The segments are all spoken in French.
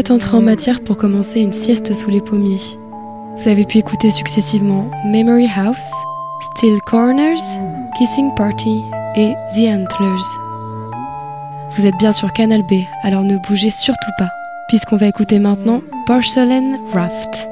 fait entrer en matière pour commencer une sieste sous les pommiers. Vous avez pu écouter successivement Memory House, Still Corners, Kissing Party et The Antlers. Vous êtes bien sur Canal B, alors ne bougez surtout pas, puisqu'on va écouter maintenant Porcelain Raft.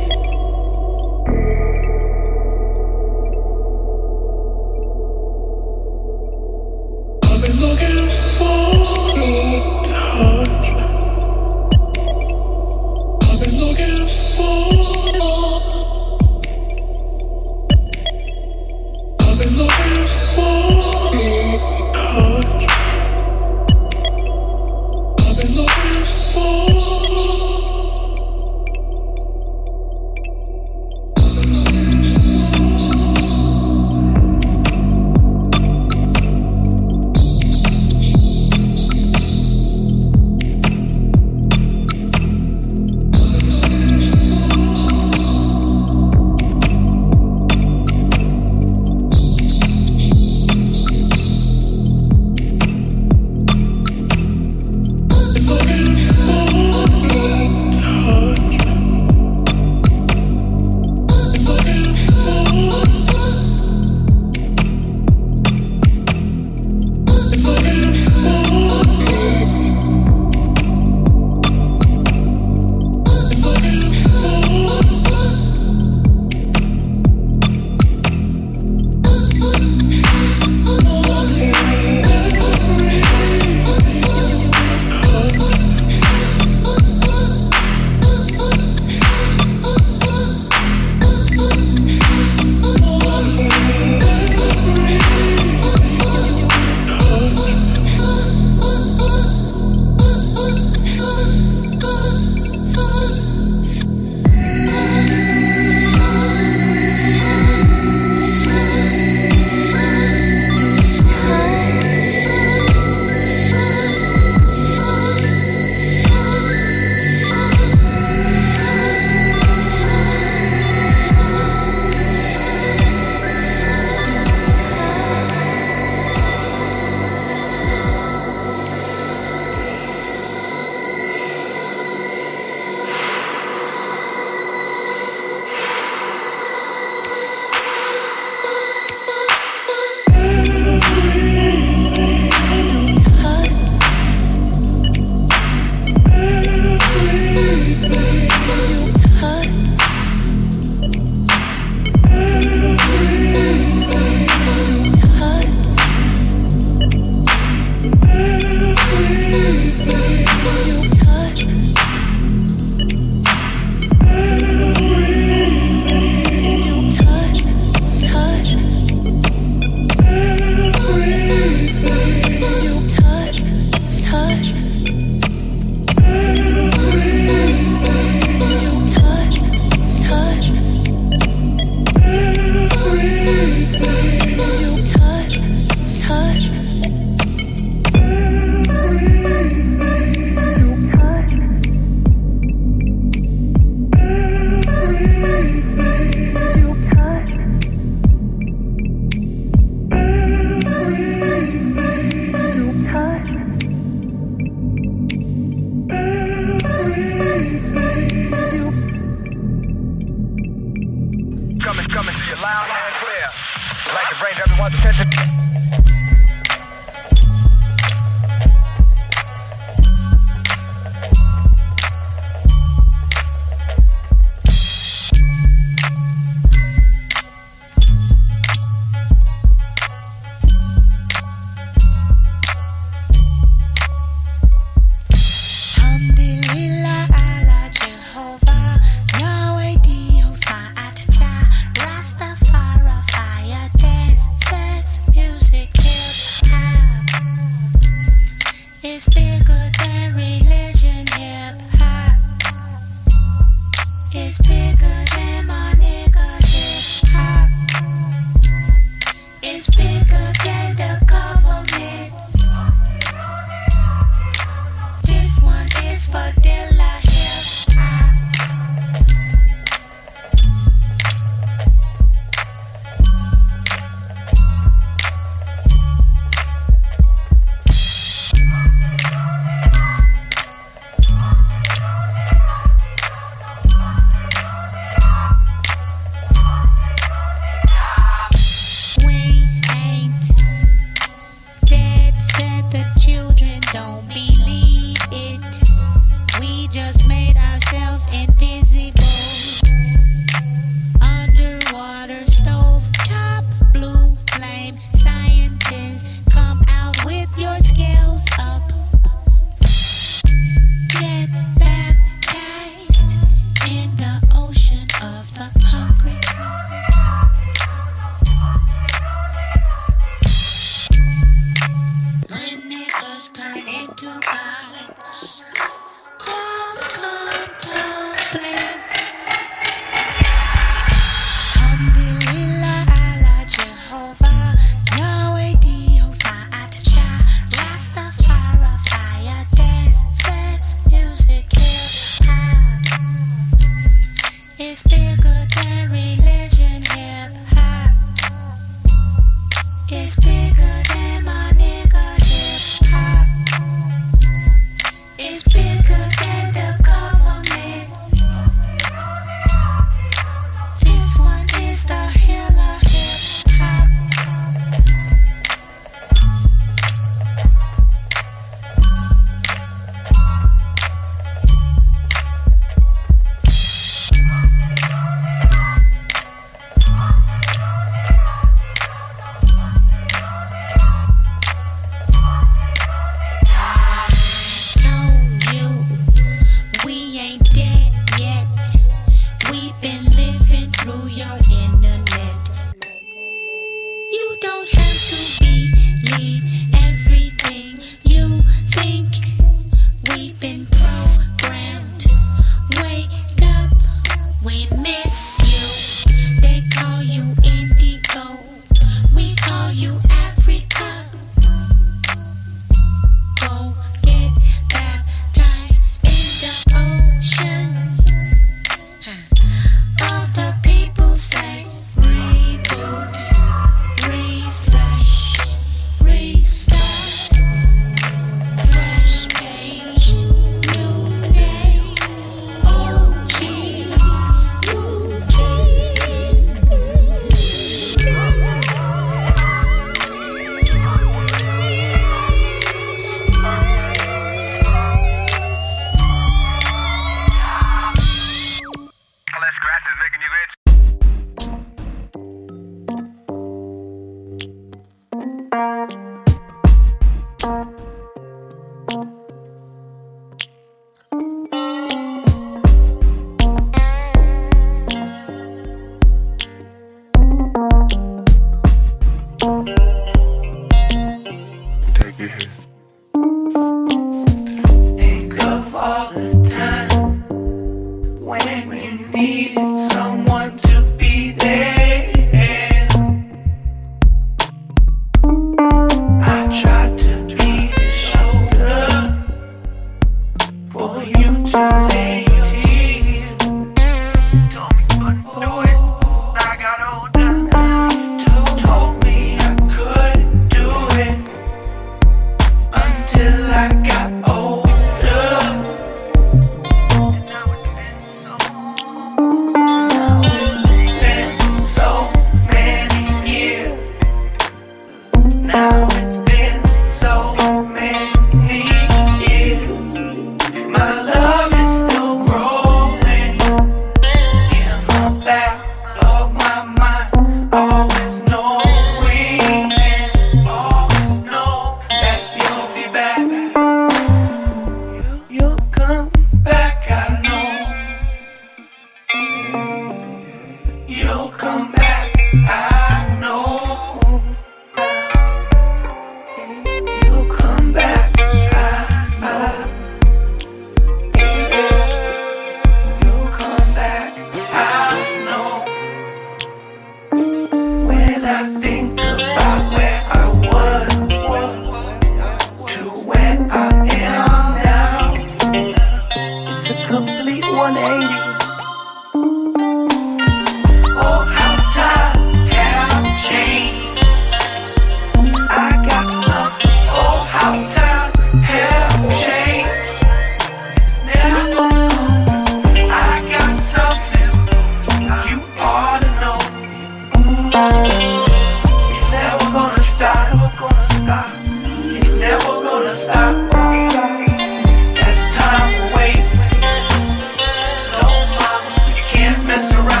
that's around.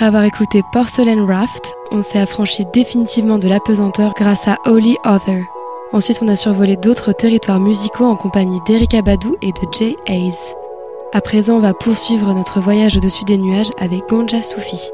Après avoir écouté Porcelain Raft, on s'est affranchi définitivement de l'apesanteur grâce à Holy Other. Ensuite, on a survolé d'autres territoires musicaux en compagnie d'Erika Badou et de Jay Hayes. À présent, on va poursuivre notre voyage au-dessus des nuages avec Ganja Soufi.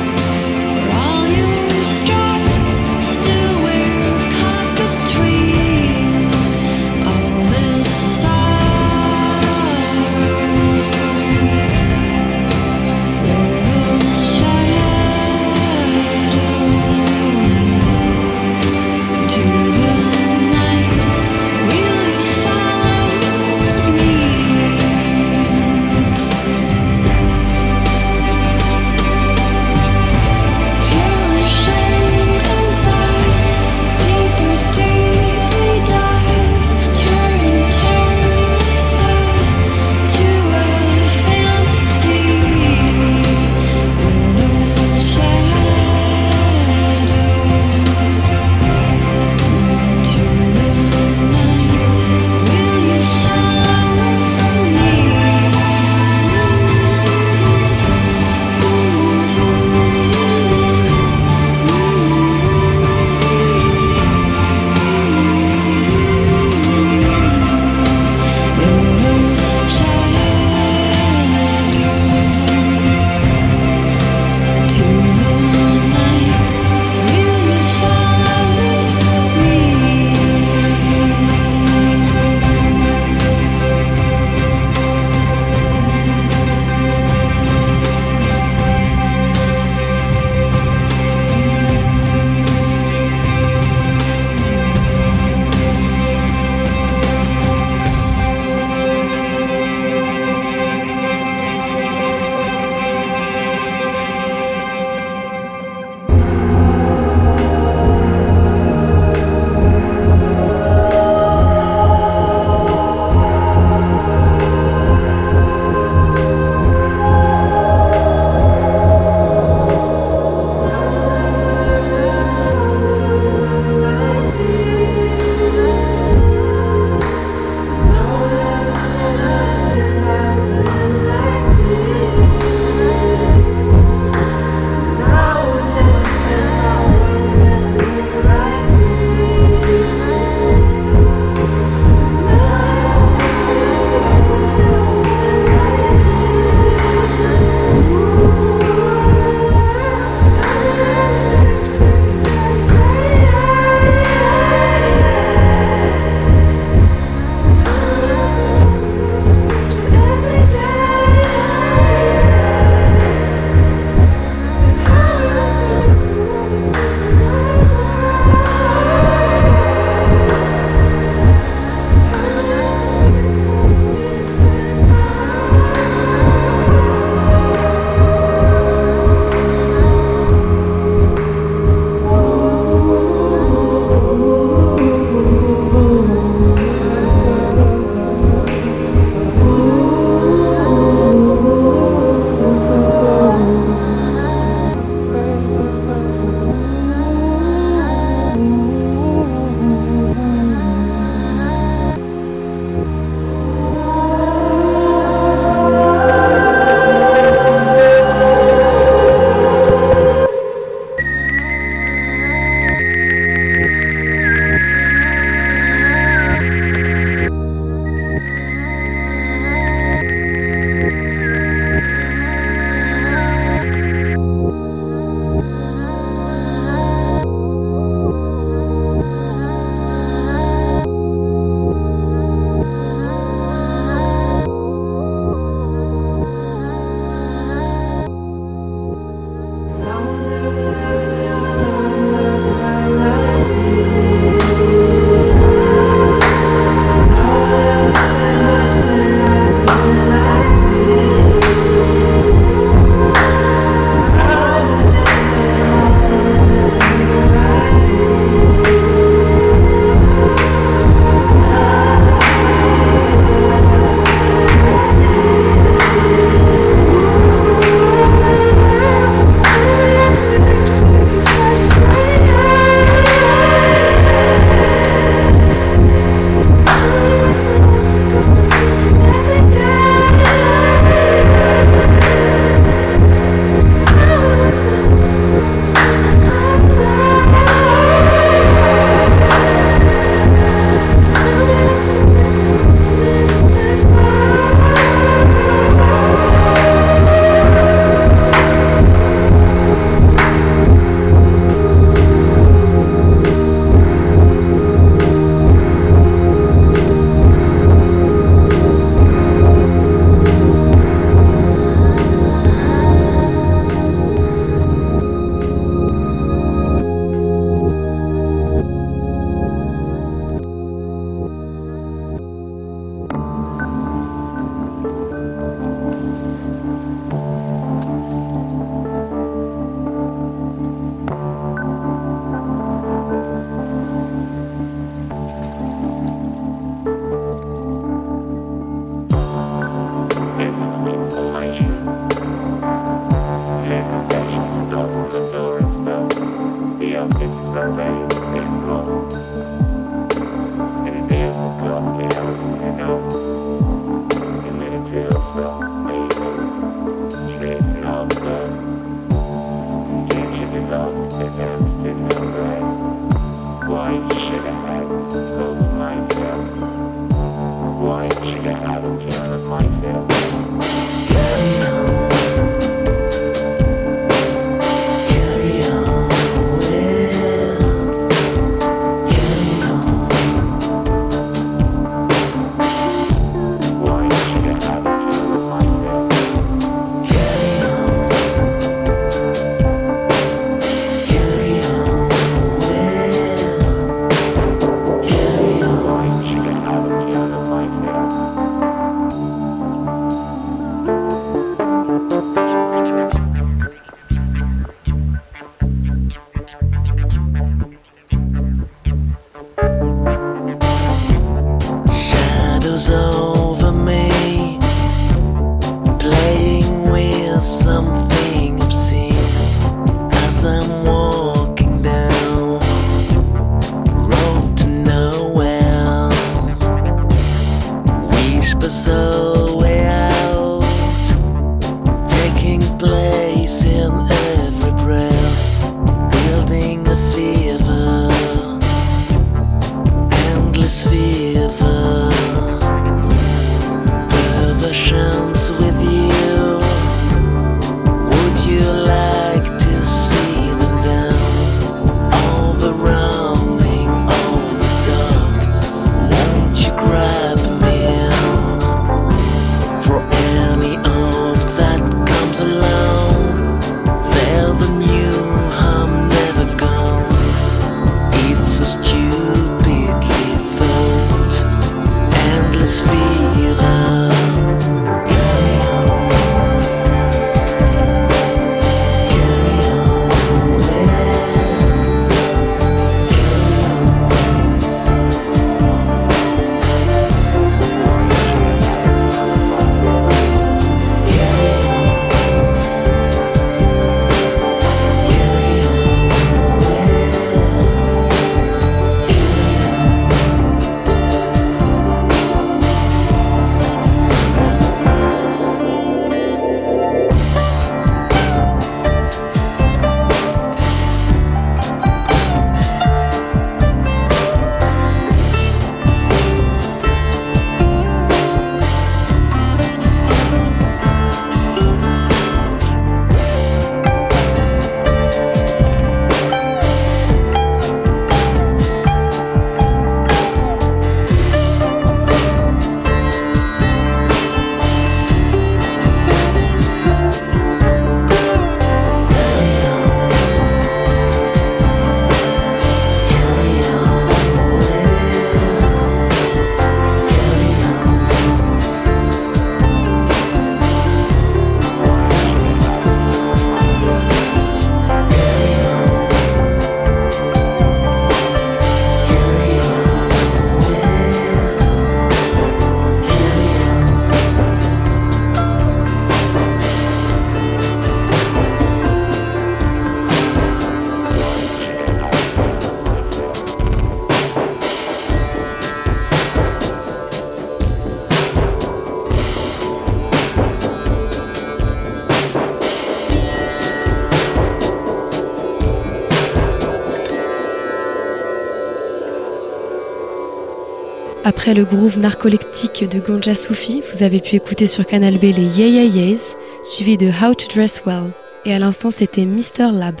Après le groove narcoleptique de Gonja Soufi, vous avez pu écouter sur Canal B les Yeah Yeah Yeahs, suivi de How to Dress Well. Et à l'instant, c'était Mr. Lab.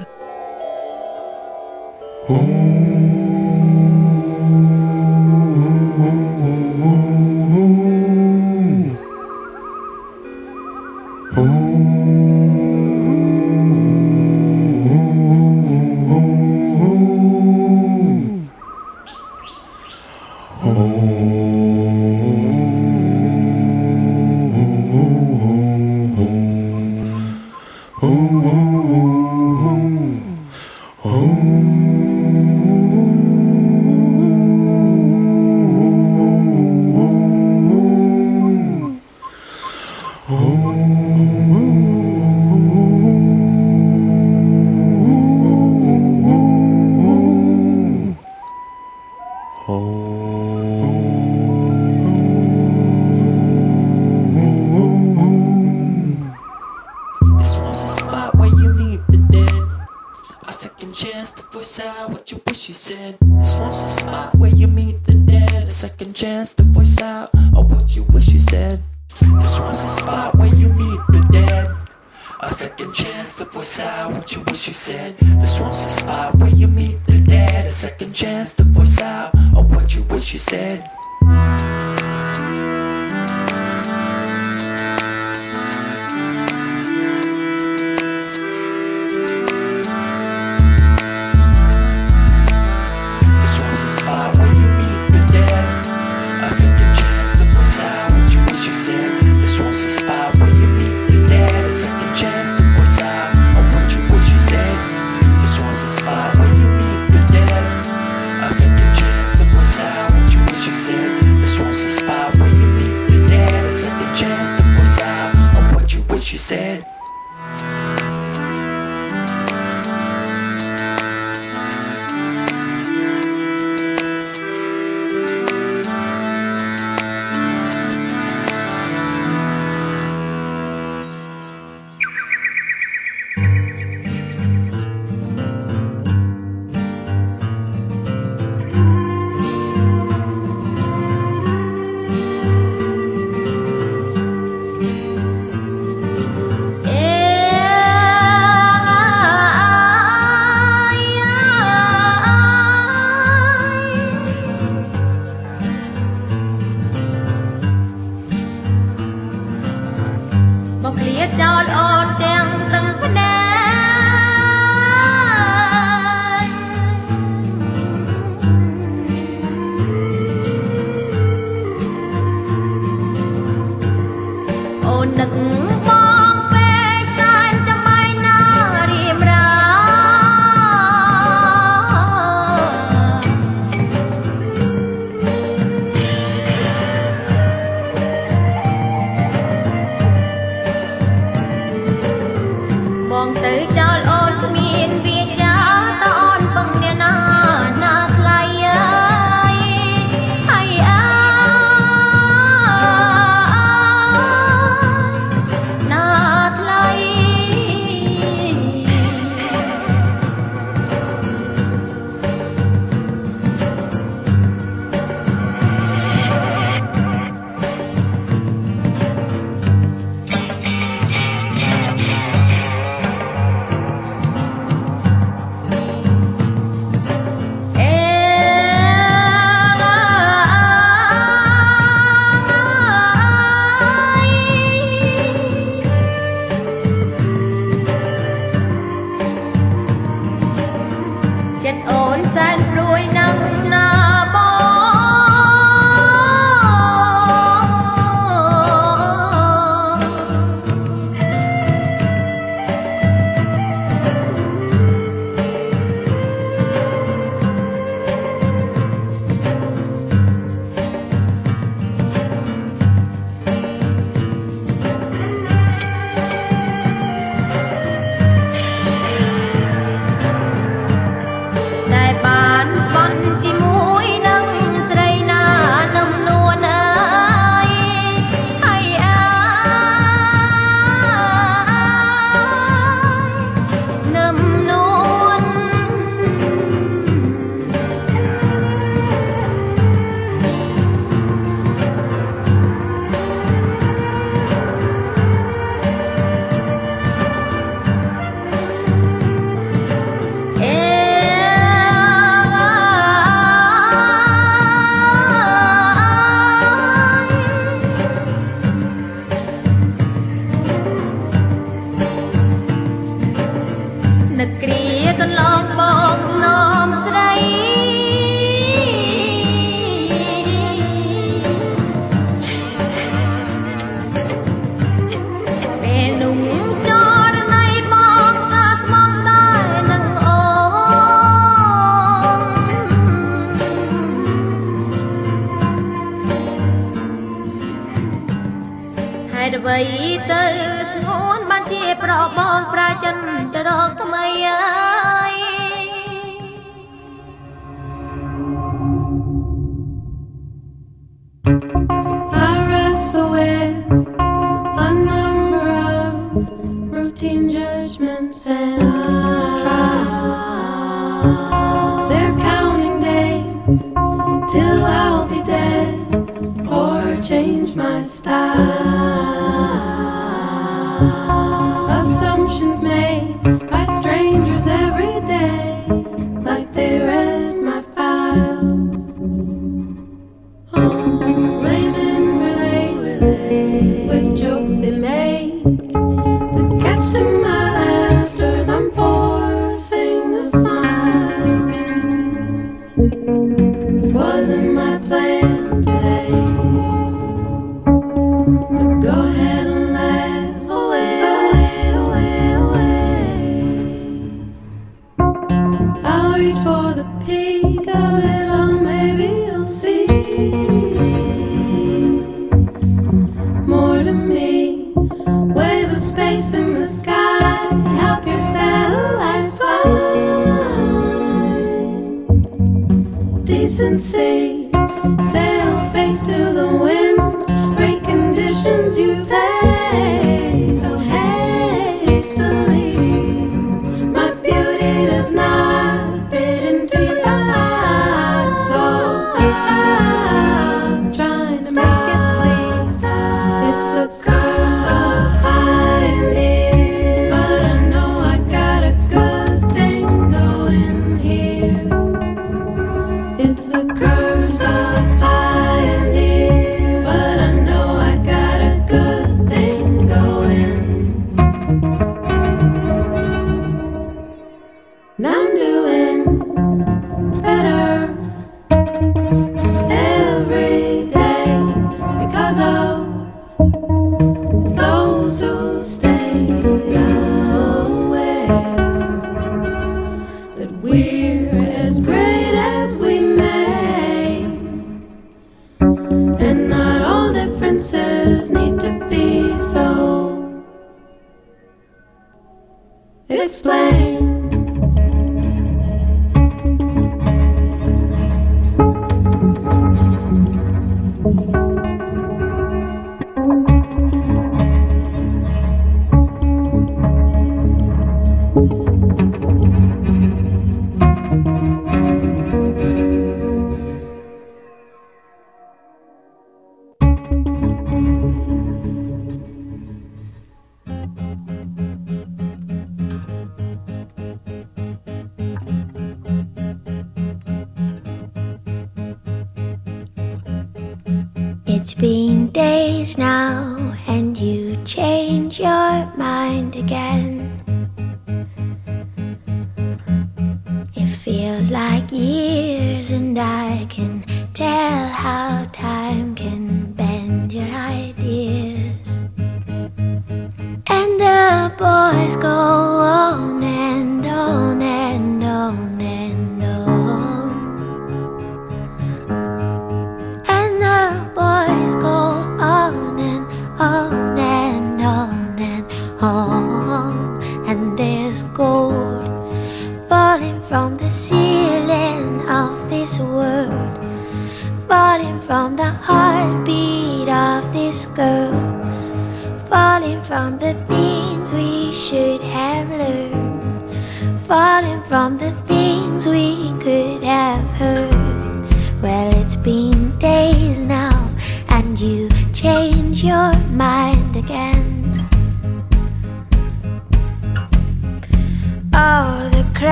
Oh. been days now, and you change your mind again. It feels like years, and I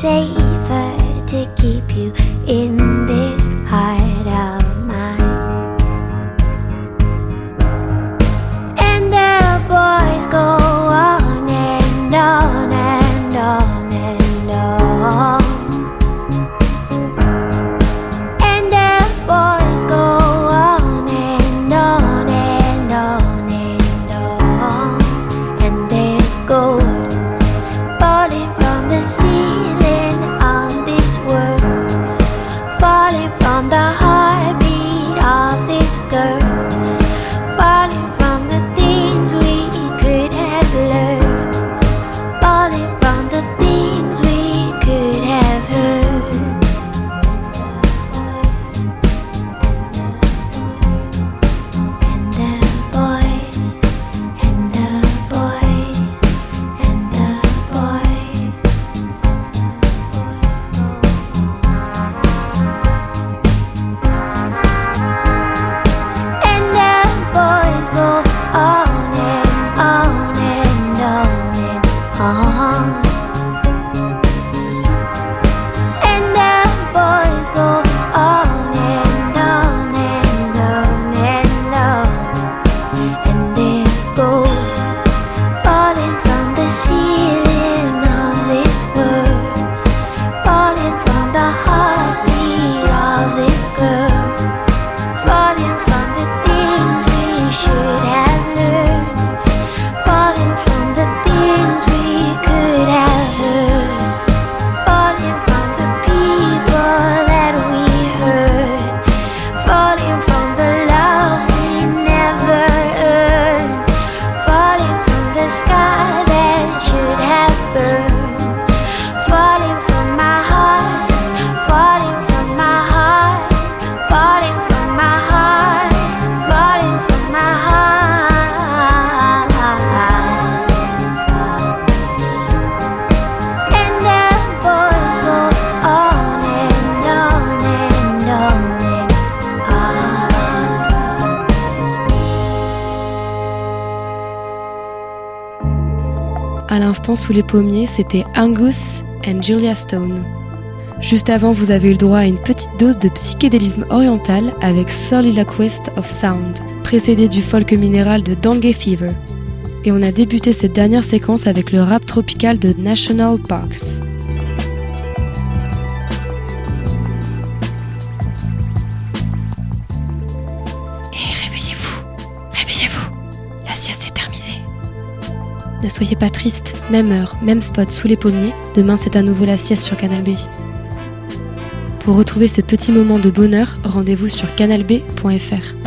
safer to keep you in sous les pommiers, c'était Angus and Julia Stone. Juste avant, vous avez eu le droit à une petite dose de psychédélisme oriental avec Soliloquist of Sound, précédé du folk minéral de Dengue Fever. Et on a débuté cette dernière séquence avec le rap tropical de National Parks. Et réveillez-vous, réveillez-vous, la sieste est terminée. Ne soyez pas triste, même heure, même spot sous les pommiers, demain c'est à nouveau la sieste sur Canal B. Pour retrouver ce petit moment de bonheur, rendez-vous sur canalb.fr.